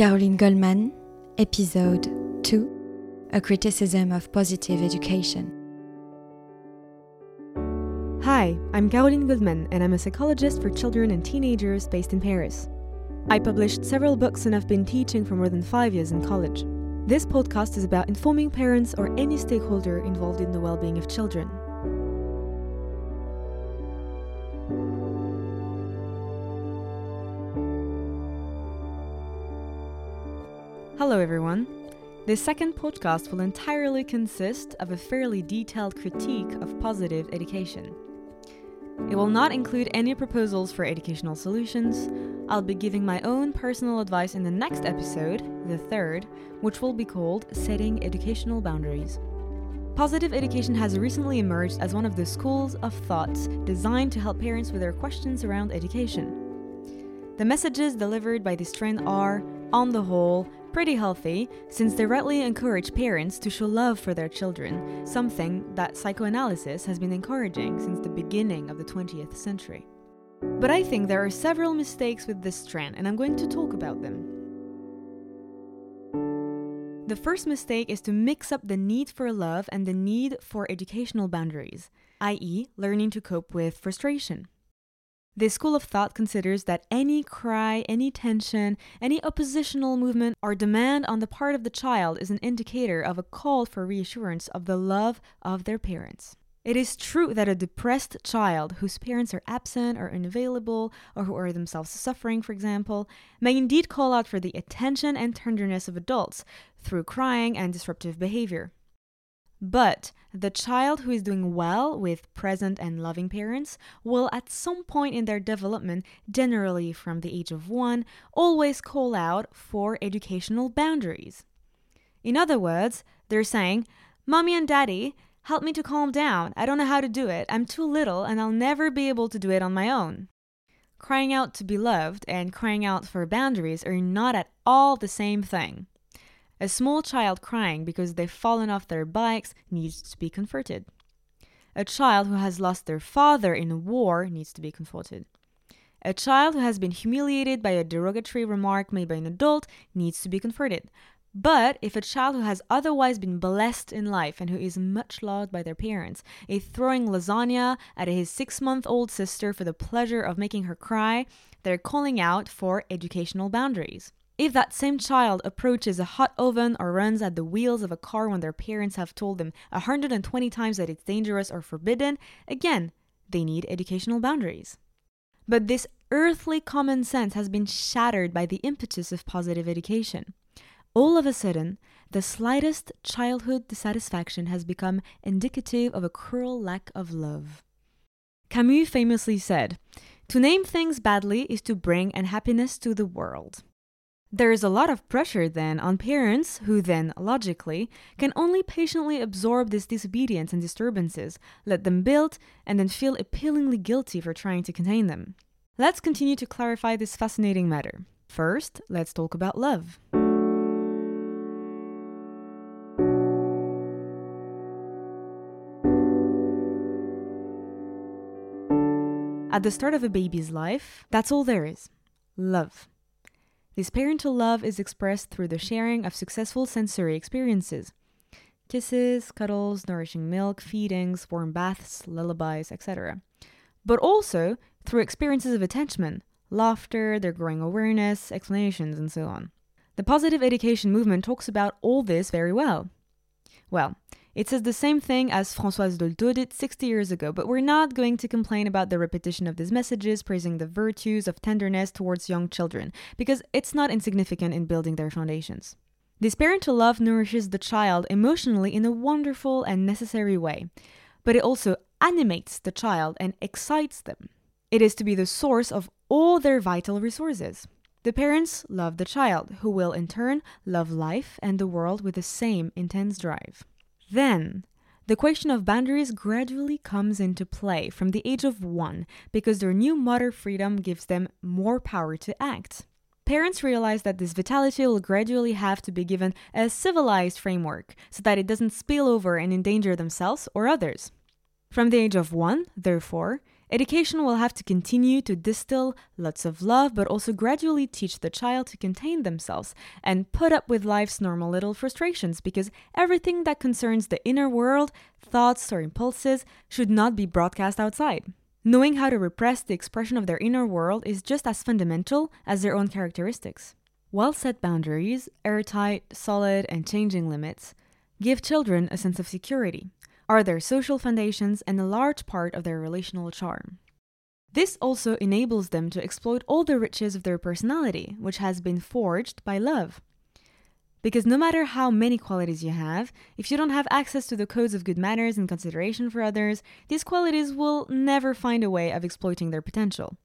Caroline Goldman, Episode 2 A Criticism of Positive Education. Hi, I'm Caroline Goldman, and I'm a psychologist for children and teenagers based in Paris. I published several books and have been teaching for more than five years in college. This podcast is about informing parents or any stakeholder involved in the well being of children. Everyone. This second podcast will entirely consist of a fairly detailed critique of positive education. It will not include any proposals for educational solutions. I'll be giving my own personal advice in the next episode, the third, which will be called Setting Educational Boundaries. Positive education has recently emerged as one of the schools of thought designed to help parents with their questions around education. The messages delivered by this trend are, on the whole, pretty healthy since they rightly encourage parents to show love for their children, something that psychoanalysis has been encouraging since the beginning of the 20th century. But I think there are several mistakes with this trend, and I'm going to talk about them. The first mistake is to mix up the need for love and the need for educational boundaries, i.e., learning to cope with frustration. This school of thought considers that any cry, any tension, any oppositional movement or demand on the part of the child is an indicator of a call for reassurance of the love of their parents. It is true that a depressed child whose parents are absent or unavailable, or who are themselves suffering, for example, may indeed call out for the attention and tenderness of adults through crying and disruptive behavior. But the child who is doing well with present and loving parents will, at some point in their development, generally from the age of one, always call out for educational boundaries. In other words, they're saying, Mommy and Daddy, help me to calm down. I don't know how to do it. I'm too little and I'll never be able to do it on my own. Crying out to be loved and crying out for boundaries are not at all the same thing. A small child crying because they've fallen off their bikes needs to be comforted. A child who has lost their father in a war needs to be comforted. A child who has been humiliated by a derogatory remark made by an adult needs to be comforted. But if a child who has otherwise been blessed in life and who is much loved by their parents is throwing lasagna at his six month old sister for the pleasure of making her cry, they're calling out for educational boundaries. If that same child approaches a hot oven or runs at the wheels of a car when their parents have told them 120 times that it's dangerous or forbidden, again, they need educational boundaries. But this earthly common sense has been shattered by the impetus of positive education. All of a sudden, the slightest childhood dissatisfaction has become indicative of a cruel lack of love. Camus famously said, To name things badly is to bring unhappiness to the world. There is a lot of pressure then on parents who then, logically, can only patiently absorb this disobedience and disturbances, let them build, and then feel appealingly guilty for trying to contain them. Let's continue to clarify this fascinating matter. First, let's talk about love. At the start of a baby's life, that's all there is love. This parental love is expressed through the sharing of successful sensory experiences kisses, cuddles, nourishing milk, feedings, warm baths, lullabies, etc. But also through experiences of attachment, laughter, their growing awareness, explanations, and so on. The positive education movement talks about all this very well. Well, it says the same thing as Françoise Dolto did 60 years ago, but we're not going to complain about the repetition of these messages praising the virtues of tenderness towards young children, because it's not insignificant in building their foundations. This parental love nourishes the child emotionally in a wonderful and necessary way, but it also animates the child and excites them. It is to be the source of all their vital resources. The parents love the child, who will in turn love life and the world with the same intense drive. Then, the question of boundaries gradually comes into play from the age of one because their new motor freedom gives them more power to act. Parents realize that this vitality will gradually have to be given a civilized framework so that it doesn't spill over and endanger themselves or others. From the age of one, therefore, Education will have to continue to distill lots of love, but also gradually teach the child to contain themselves and put up with life's normal little frustrations because everything that concerns the inner world, thoughts, or impulses should not be broadcast outside. Knowing how to repress the expression of their inner world is just as fundamental as their own characteristics. Well set boundaries, airtight, solid, and changing limits give children a sense of security are their social foundations and a large part of their relational charm. This also enables them to exploit all the riches of their personality, which has been forged by love. Because no matter how many qualities you have, if you don't have access to the codes of good manners and consideration for others, these qualities will never find a way of exploiting their potential.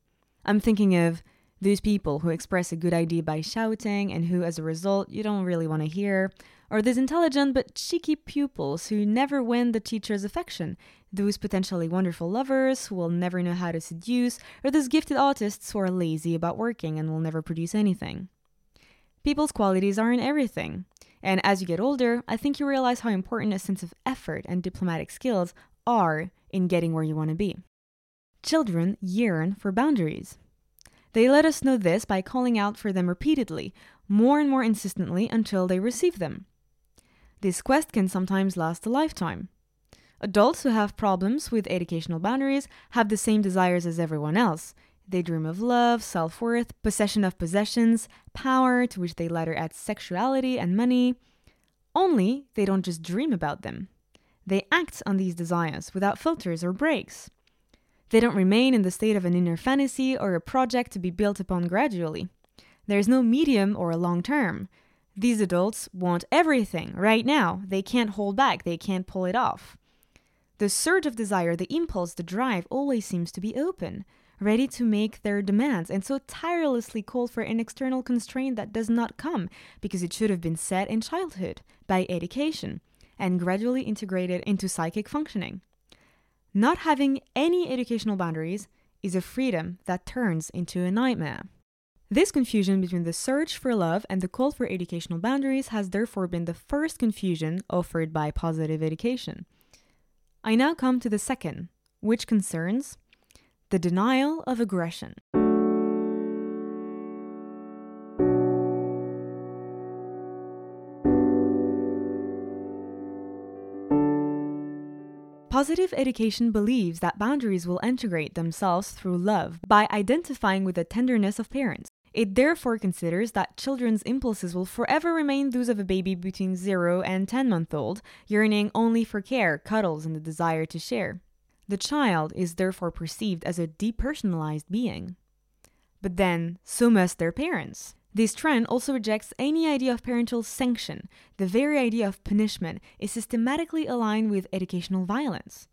I'm thinking of those people who express a good idea by shouting and who, as a result, you don't really want to hear, or those intelligent but cheeky pupils who never win the teacher's affection, those potentially wonderful lovers who will never know how to seduce, or those gifted artists who are lazy about working and will never produce anything. People's qualities are in everything. And as you get older, I think you realize how important a sense of effort and diplomatic skills are in getting where you want to be. Children yearn for boundaries. They let us know this by calling out for them repeatedly, more and more insistently until they receive them. This quest can sometimes last a lifetime. Adults who have problems with educational boundaries have the same desires as everyone else. They dream of love, self worth, possession of possessions, power, to which they later add sexuality and money. Only they don't just dream about them. They act on these desires without filters or breaks. They don't remain in the state of an inner fantasy or a project to be built upon gradually. There is no medium or a long term. These adults want everything right now. They can't hold back, they can't pull it off. The surge of desire, the impulse, the drive always seems to be open, ready to make their demands, and so tirelessly call for an external constraint that does not come because it should have been set in childhood by education and gradually integrated into psychic functioning. Not having any educational boundaries is a freedom that turns into a nightmare. This confusion between the search for love and the call for educational boundaries has therefore been the first confusion offered by positive education. I now come to the second, which concerns the denial of aggression. Positive education believes that boundaries will integrate themselves through love by identifying with the tenderness of parents. It therefore considers that children's impulses will forever remain those of a baby between 0 and 10 month old, yearning only for care, cuddles, and the desire to share. The child is therefore perceived as a depersonalized being. But then, so must their parents. This trend also rejects any idea of parental sanction. The very idea of punishment is systematically aligned with educational violence.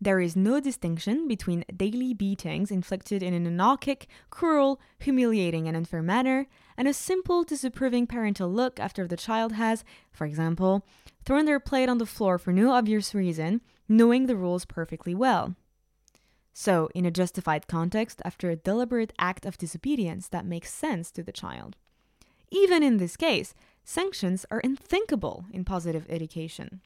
There is no distinction between daily beatings inflicted in an anarchic, cruel, humiliating, and unfair manner, and a simple, disapproving parental look after the child has, for example, thrown their plate on the floor for no obvious reason, knowing the rules perfectly well. So, in a justified context, after a deliberate act of disobedience that makes sense to the child. Even in this case, sanctions are unthinkable in positive education.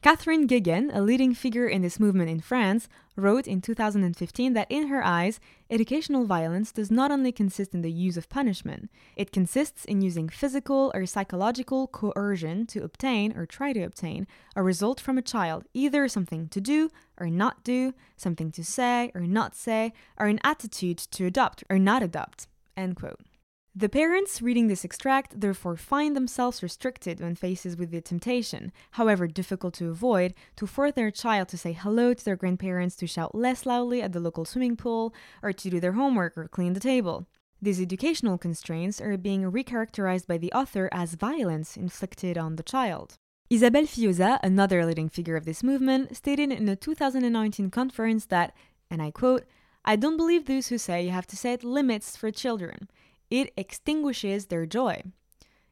Catherine Guéguen, a leading figure in this movement in France, wrote in 2015 that in her eyes, educational violence does not only consist in the use of punishment, it consists in using physical or psychological coercion to obtain or try to obtain a result from a child, either something to do or not do, something to say or not say, or an attitude to adopt or not adopt. End quote. The parents reading this extract therefore find themselves restricted when faced with the temptation, however difficult to avoid, to force their child to say hello to their grandparents, to shout less loudly at the local swimming pool, or to do their homework or clean the table. These educational constraints are being recharacterized by the author as violence inflicted on the child. Isabelle Filliozat, another leading figure of this movement, stated in a 2019 conference that, and I quote, I don't believe those who say you have to set limits for children it extinguishes their joy.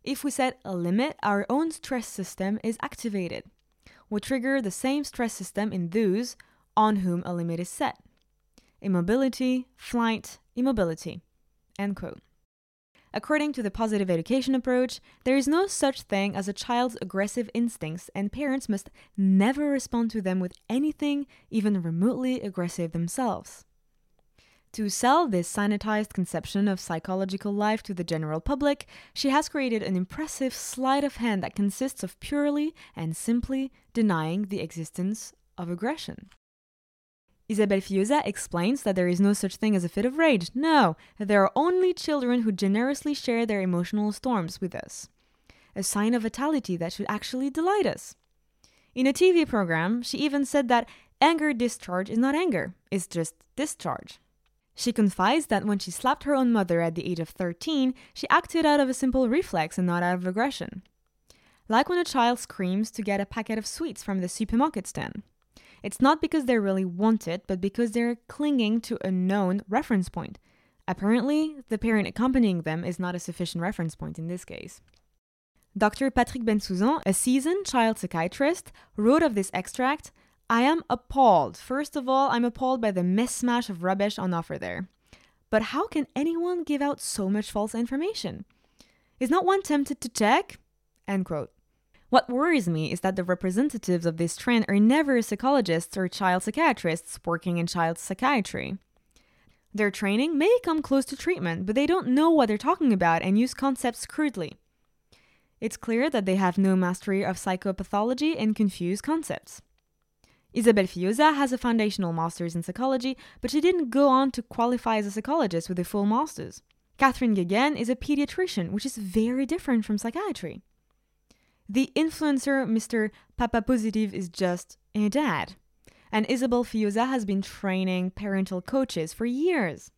If we set a limit, our own stress system is activated. We trigger the same stress system in those on whom a limit is set. Immobility, flight, immobility. End quote. According to the positive education approach, there is no such thing as a child's aggressive instincts, and parents must never respond to them with anything even remotely aggressive themselves. To sell this sanitized conception of psychological life to the general public, she has created an impressive sleight of hand that consists of purely and simply denying the existence of aggression. Isabelle Filliozat explains that there is no such thing as a fit of rage. No, there are only children who generously share their emotional storms with us. A sign of vitality that should actually delight us. In a TV program, she even said that anger discharge is not anger, it's just discharge. She confides that when she slapped her own mother at the age of 13, she acted out of a simple reflex and not out of aggression. Like when a child screams to get a packet of sweets from the supermarket stand. It's not because they really want it, but because they're clinging to a known reference point. Apparently, the parent accompanying them is not a sufficient reference point in this case. Dr. Patrick Bensoussan, a seasoned child psychiatrist, wrote of this extract I am appalled. First of all, I'm appalled by the mismatch of rubbish on offer there. But how can anyone give out so much false information? Is not one tempted to check? End quote. What worries me is that the representatives of this trend are never psychologists or child psychiatrists working in child psychiatry. Their training may come close to treatment, but they don't know what they're talking about and use concepts crudely. It's clear that they have no mastery of psychopathology and confuse concepts. Isabelle Filliozat has a foundational master's in psychology, but she didn't go on to qualify as a psychologist with a full master's. Catherine Guéguen is a pediatrician, which is very different from psychiatry. The influencer, Mr. Papa Positive, is just a dad. And Isabelle Filliozat has been training parental coaches for years.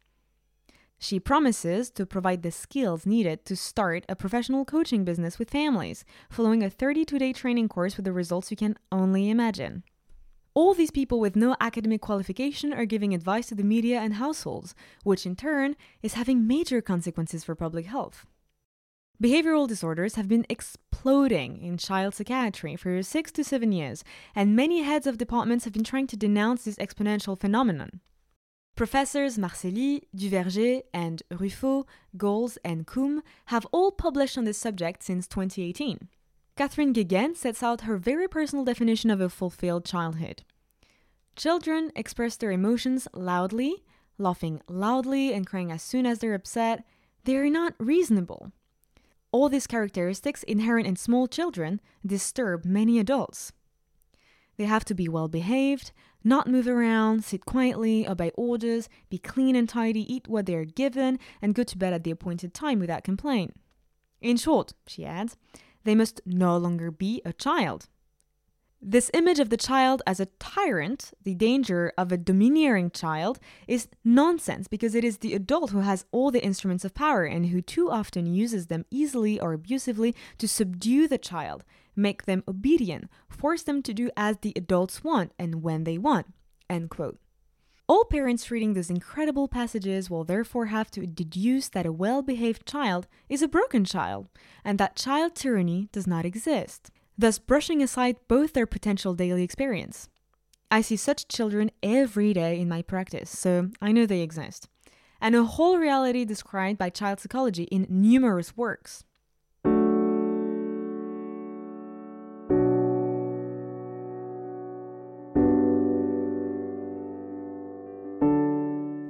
She promises to provide the skills needed to start a professional coaching business with families, following a 32 day training course with the results you can only imagine. All these people with no academic qualification are giving advice to the media and households, which in turn is having major consequences for public health. Behavioral disorders have been exploding in child psychiatry for six to seven years, and many heads of departments have been trying to denounce this exponential phenomenon. Professors Marcelli, Duverger, and Ruffo, Golse, and Coombe have all published on this subject since 2018. Catherine Guéguen sets out her very personal definition of a fulfilled childhood. Children express their emotions loudly, laughing loudly and crying as soon as they're upset. They are not reasonable. All these characteristics inherent in small children disturb many adults. They have to be well behaved, not move around, sit quietly, obey orders, be clean and tidy, eat what they are given, and go to bed at the appointed time without complaint. In short, she adds, they must no longer be a child. This image of the child as a tyrant, the danger of a domineering child, is nonsense because it is the adult who has all the instruments of power and who too often uses them easily or abusively to subdue the child, make them obedient, force them to do as the adults want and when they want. End quote. All parents reading those incredible passages will therefore have to deduce that a well behaved child is a broken child, and that child tyranny does not exist thus brushing aside both their potential daily experience. I see such children every day in my practice, so I know they exist, and a whole reality described by child psychology in numerous works.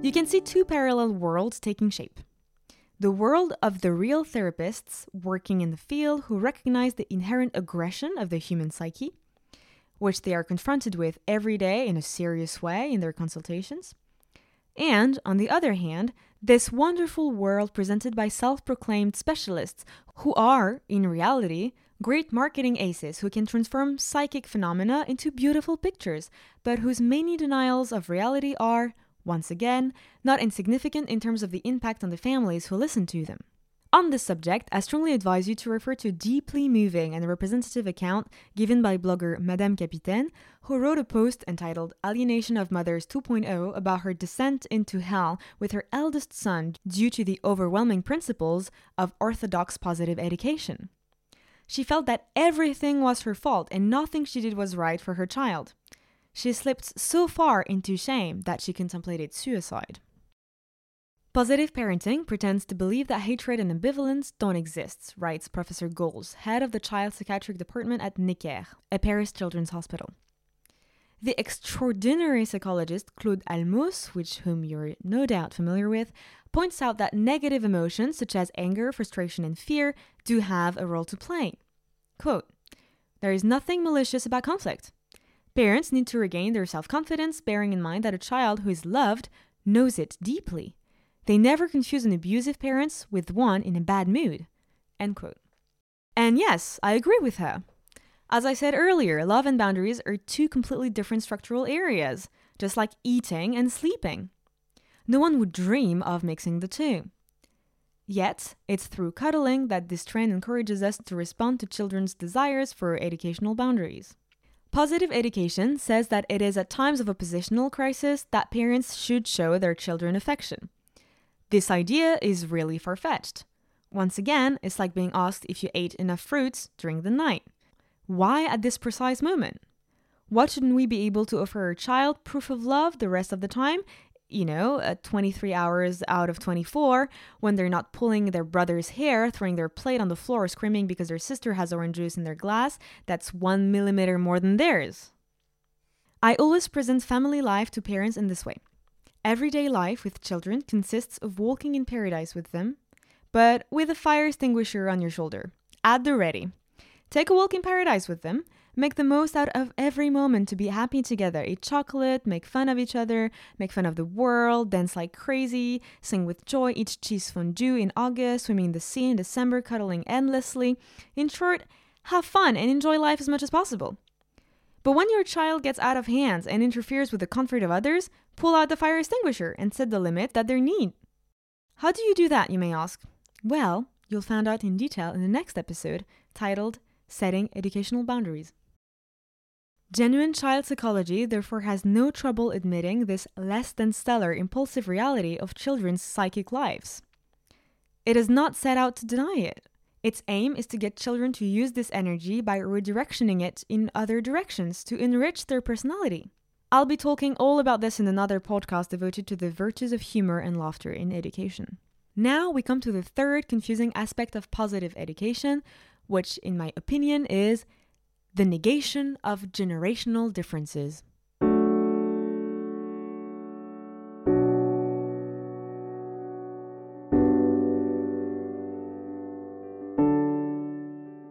You can see two parallel worlds taking shape the world of the real therapists working in the field who recognize the inherent aggression of the human psyche, which they are confronted with every day in a serious way in their consultations. And, on the other hand, this wonderful world presented by self proclaimed specialists who are, in reality, great marketing aces who can transform psychic phenomena into beautiful pictures, but whose many denials of reality are, once again, not insignificant in terms of the impact on the families who listen to them. On this subject, I strongly advise you to refer to a deeply moving and representative account given by blogger Madame Capitaine, who wrote a post entitled Alienation of Mothers 2.0 about her descent into hell with her eldest son due to the overwhelming principles of orthodox positive education. She felt that everything was her fault and nothing she did was right for her child. She slipped so far into shame that she contemplated suicide. Positive parenting pretends to believe that hatred and ambivalence don't exist, writes Professor Golse, head of the child psychiatric department at Necker, a Paris children's hospital. The extraordinary psychologist Claude Halmos, which whom you're no doubt familiar with, points out that negative emotions such as anger, frustration, and fear do have a role to play. Quote, there is nothing malicious about conflict. Parents need to regain their self confidence, bearing in mind that a child who is loved knows it deeply. They never confuse an abusive parent with one in a bad mood. End quote. And yes, I agree with her. As I said earlier, love and boundaries are two completely different structural areas, just like eating and sleeping. No one would dream of mixing the two. Yet, it's through cuddling that this trend encourages us to respond to children's desires for educational boundaries. Positive education says that it is at times of a positional crisis that parents should show their children affection. This idea is really far fetched. Once again, it's like being asked if you ate enough fruits during the night. Why at this precise moment? What shouldn't we be able to offer our child proof of love the rest of the time? You know, uh, 23 hours out of 24, when they're not pulling their brother's hair, throwing their plate on the floor, screaming because their sister has orange juice in their glass, that's one millimeter more than theirs. I always present family life to parents in this way. Everyday life with children consists of walking in paradise with them, but with a fire extinguisher on your shoulder, at the ready. Take a walk in paradise with them, make the most out of every moment to be happy together. Eat chocolate, make fun of each other, make fun of the world, dance like crazy, sing with joy, eat cheese fondue in August, swimming in the sea in December, cuddling endlessly. In short, have fun and enjoy life as much as possible. But when your child gets out of hands and interferes with the comfort of others, pull out the fire extinguisher and set the limit that they need. How do you do that, you may ask? Well, you'll find out in detail in the next episode titled Setting Educational Boundaries. Genuine child psychology therefore has no trouble admitting this less than stellar impulsive reality of children's psychic lives. It is not set out to deny it. Its aim is to get children to use this energy by redirectioning it in other directions to enrich their personality. I'll be talking all about this in another podcast devoted to the virtues of humor and laughter in education. Now we come to the third confusing aspect of positive education, which, in my opinion, is the negation of generational differences.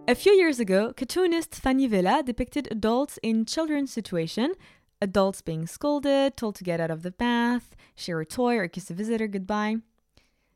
A few years ago, cartoonist Fanny Vella depicted adults in children's situation adults being scolded, told to get out of the bath, share a toy, or kiss a visitor goodbye.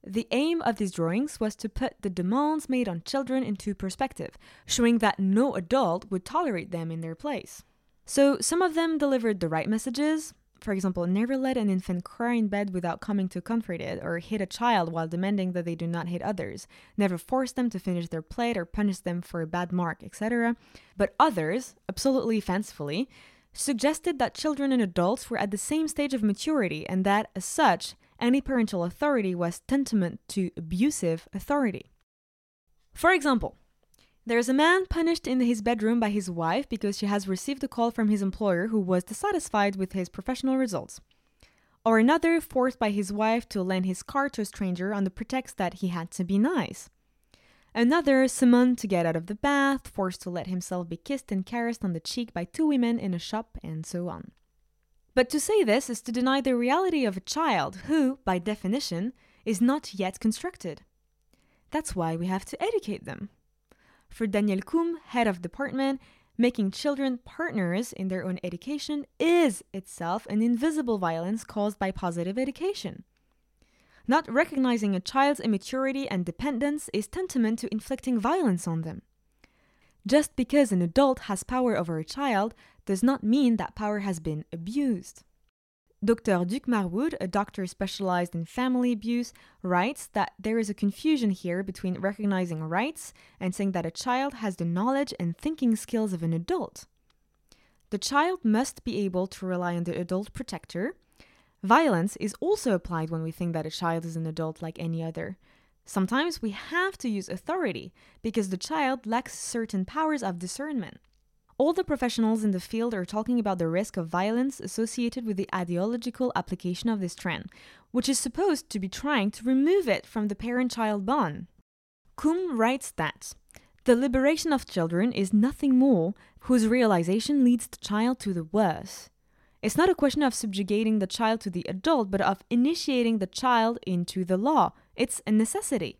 The aim of these drawings was to put the demands made on children into perspective, showing that no adult would tolerate them in their place. So, some of them delivered the right messages. For example, never let an infant cry in bed without coming to comfort it, or hit a child while demanding that they do not hit others. Never force them to finish their plate or punish them for a bad mark, etc. But others, absolutely fancifully, suggested that children and adults were at the same stage of maturity and that, as such, any parental authority was tantamount to abusive authority. For example, there is a man punished in his bedroom by his wife because she has received a call from his employer who was dissatisfied with his professional results. Or another forced by his wife to lend his car to a stranger on the pretext that he had to be nice. Another summoned to get out of the bath, forced to let himself be kissed and caressed on the cheek by two women in a shop, and so on. But to say this is to deny the reality of a child who, by definition, is not yet constructed. That's why we have to educate them. For Daniel Coum, head of department, making children partners in their own education is itself an invisible violence caused by positive education. Not recognizing a child's immaturity and dependence is tantamount to inflicting violence on them. Just because an adult has power over a child does not mean that power has been abused. Dr. Duc Marwood, a doctor specialized in family abuse, writes that there is a confusion here between recognizing rights and saying that a child has the knowledge and thinking skills of an adult. The child must be able to rely on the adult protector, Violence is also applied when we think that a child is an adult like any other. Sometimes we have to use authority because the child lacks certain powers of discernment. All the professionals in the field are talking about the risk of violence associated with the ideological application of this trend, which is supposed to be trying to remove it from the parent child bond. Coum writes that the liberation of children is nothing more whose realization leads the child to the worse. It's not a question of subjugating the child to the adult, but of initiating the child into the law. It's a necessity.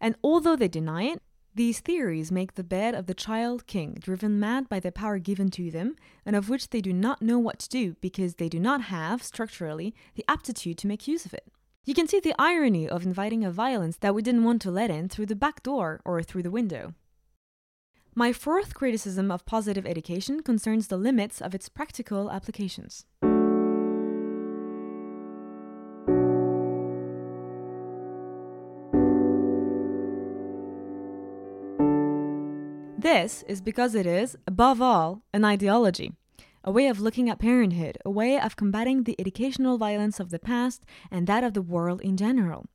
And although they deny it, these theories make the bed of the child king, driven mad by the power given to them, and of which they do not know what to do because they do not have, structurally, the aptitude to make use of it. You can see the irony of inviting a violence that we didn't want to let in through the back door or through the window. My fourth criticism of positive education concerns the limits of its practical applications. This is because it is, above all, an ideology a way of looking at parenthood, a way of combating the educational violence of the past and that of the world in general.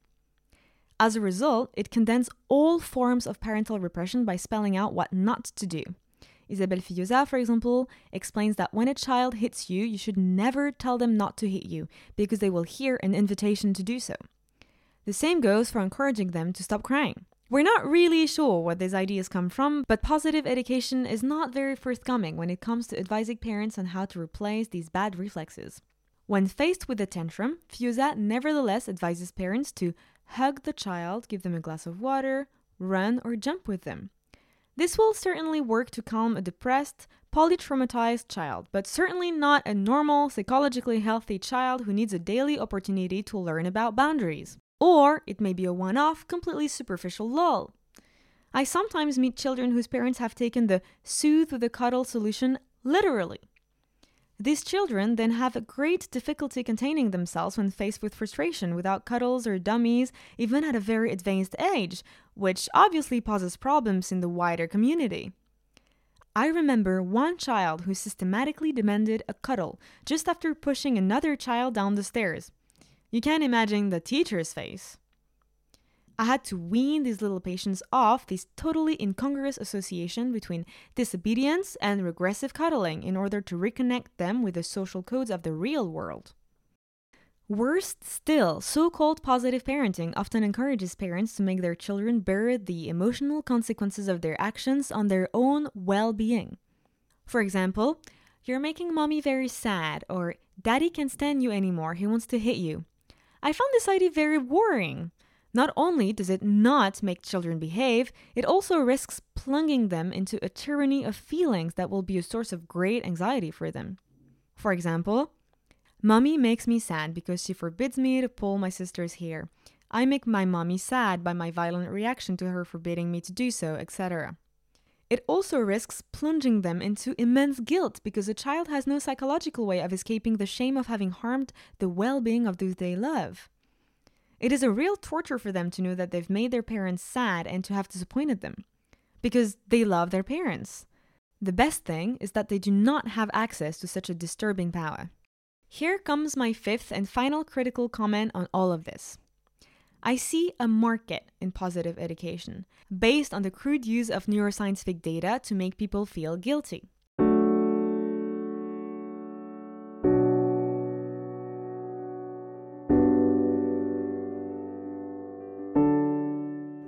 As a result, it condemns all forms of parental repression by spelling out what not to do. Isabelle Filliozat, for example, explains that when a child hits you, you should never tell them not to hit you, because they will hear an invitation to do so. The same goes for encouraging them to stop crying. We're not really sure where these ideas come from, but positive education is not very forthcoming when it comes to advising parents on how to replace these bad reflexes. When faced with a tantrum, Filliozat nevertheless advises parents to hug the child, give them a glass of water, run, or jump with them. This will certainly work to calm a depressed, polytraumatized child, but certainly not a normal, psychologically healthy child who needs a daily opportunity to learn about boundaries. Or it may be a one off, completely superficial lull. I sometimes meet children whose parents have taken the soothe with a cuddle solution literally. These children then have a great difficulty containing themselves when faced with frustration without cuddles or dummies, even at a very advanced age, which obviously poses problems in the wider community. I remember one child who systematically demanded a cuddle just after pushing another child down the stairs. You can't imagine the teacher's face. I had to wean these little patients off this totally incongruous association between disobedience and regressive cuddling in order to reconnect them with the social codes of the real world. Worst still, so called positive parenting often encourages parents to make their children bear the emotional consequences of their actions on their own well being. For example, you're making mommy very sad, or daddy can't stand you anymore, he wants to hit you. I found this idea very worrying. Not only does it not make children behave, it also risks plunging them into a tyranny of feelings that will be a source of great anxiety for them. For example, Mommy makes me sad because she forbids me to pull my sister's hair. I make my mommy sad by my violent reaction to her forbidding me to do so, etc. It also risks plunging them into immense guilt because a child has no psychological way of escaping the shame of having harmed the well being of those they love. It is a real torture for them to know that they've made their parents sad and to have disappointed them because they love their parents. The best thing is that they do not have access to such a disturbing power. Here comes my fifth and final critical comment on all of this. I see a market in positive education based on the crude use of neuroscientific data to make people feel guilty.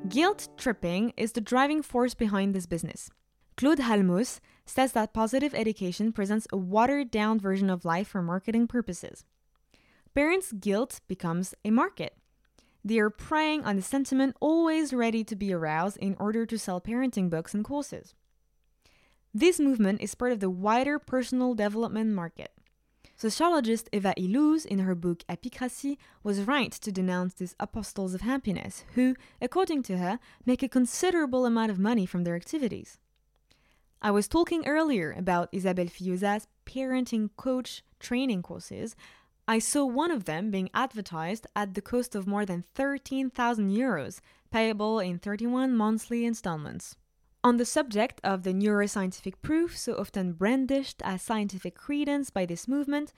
Guilt tripping is the driving force behind this business. Claude Halmos says that positive education presents a watered down version of life for marketing purposes. Parents' guilt becomes a market. They are preying on the sentiment always ready to be aroused in order to sell parenting books and courses. This movement is part of the wider personal development market. Sociologist Eva Illouz, in her book Happycracy, was right to denounce these apostles of happiness, who, according to her, make a considerable amount of money from their activities. I was talking earlier about Isabelle Filliozat's parenting coach training courses, I saw one of them being advertised at the cost of more than 13,000 euros, payable in 31 monthly installments. On the subject of the neuroscientific proof so often brandished as scientific credence by this movement,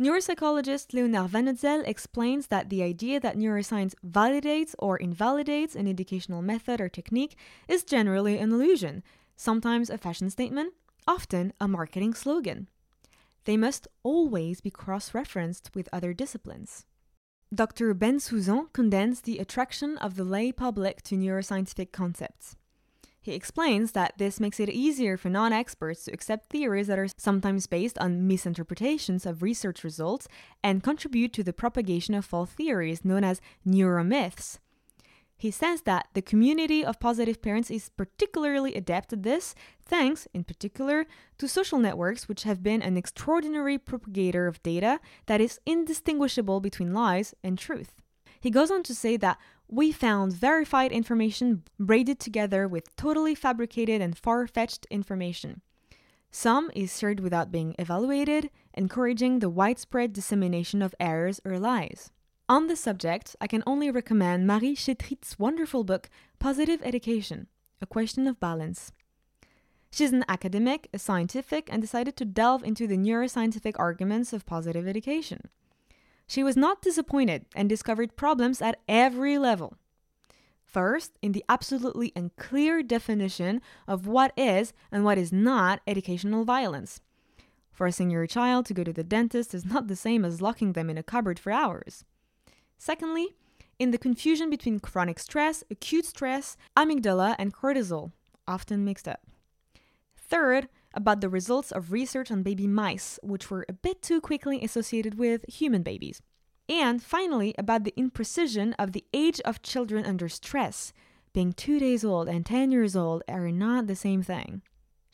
neuropsychologist Leonard Van explains that the idea that neuroscience validates or invalidates an educational method or technique is generally an illusion, sometimes a fashion statement, often a marketing slogan. They must always be cross referenced with other disciplines. Dr. Ben Bensoussan condensed the attraction of the lay public to neuroscientific concepts. He explains that this makes it easier for non experts to accept theories that are sometimes based on misinterpretations of research results and contribute to the propagation of false theories known as neuromyths. He says that the community of positive parents is particularly adept at this, thanks, in particular, to social networks, which have been an extraordinary propagator of data that is indistinguishable between lies and truth. He goes on to say that we found verified information braided together with totally fabricated and far fetched information. Some is shared without being evaluated, encouraging the widespread dissemination of errors or lies. On the subject, I can only recommend Marie Chetrit's wonderful book, Positive Education A Question of Balance. She's an academic, a scientific, and decided to delve into the neuroscientific arguments of positive education. She was not disappointed and discovered problems at every level. First, in the absolutely unclear definition of what is and what is not educational violence. Forcing your child to go to the dentist is not the same as locking them in a cupboard for hours. Secondly, in the confusion between chronic stress, acute stress, amygdala, and cortisol, often mixed up. Third, about the results of research on baby mice, which were a bit too quickly associated with human babies. And finally, about the imprecision of the age of children under stress. Being two days old and 10 years old are not the same thing.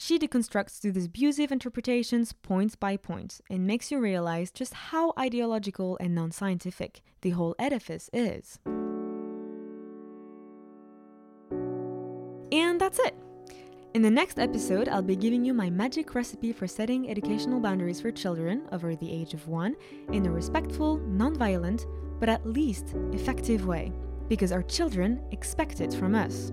She deconstructs these abusive interpretations point by point and makes you realize just how ideological and non scientific the whole edifice is. And that's it. In the next episode, I'll be giving you my magic recipe for setting educational boundaries for children over the age of one in a respectful, non-violent, but at least effective way, because our children expect it from us.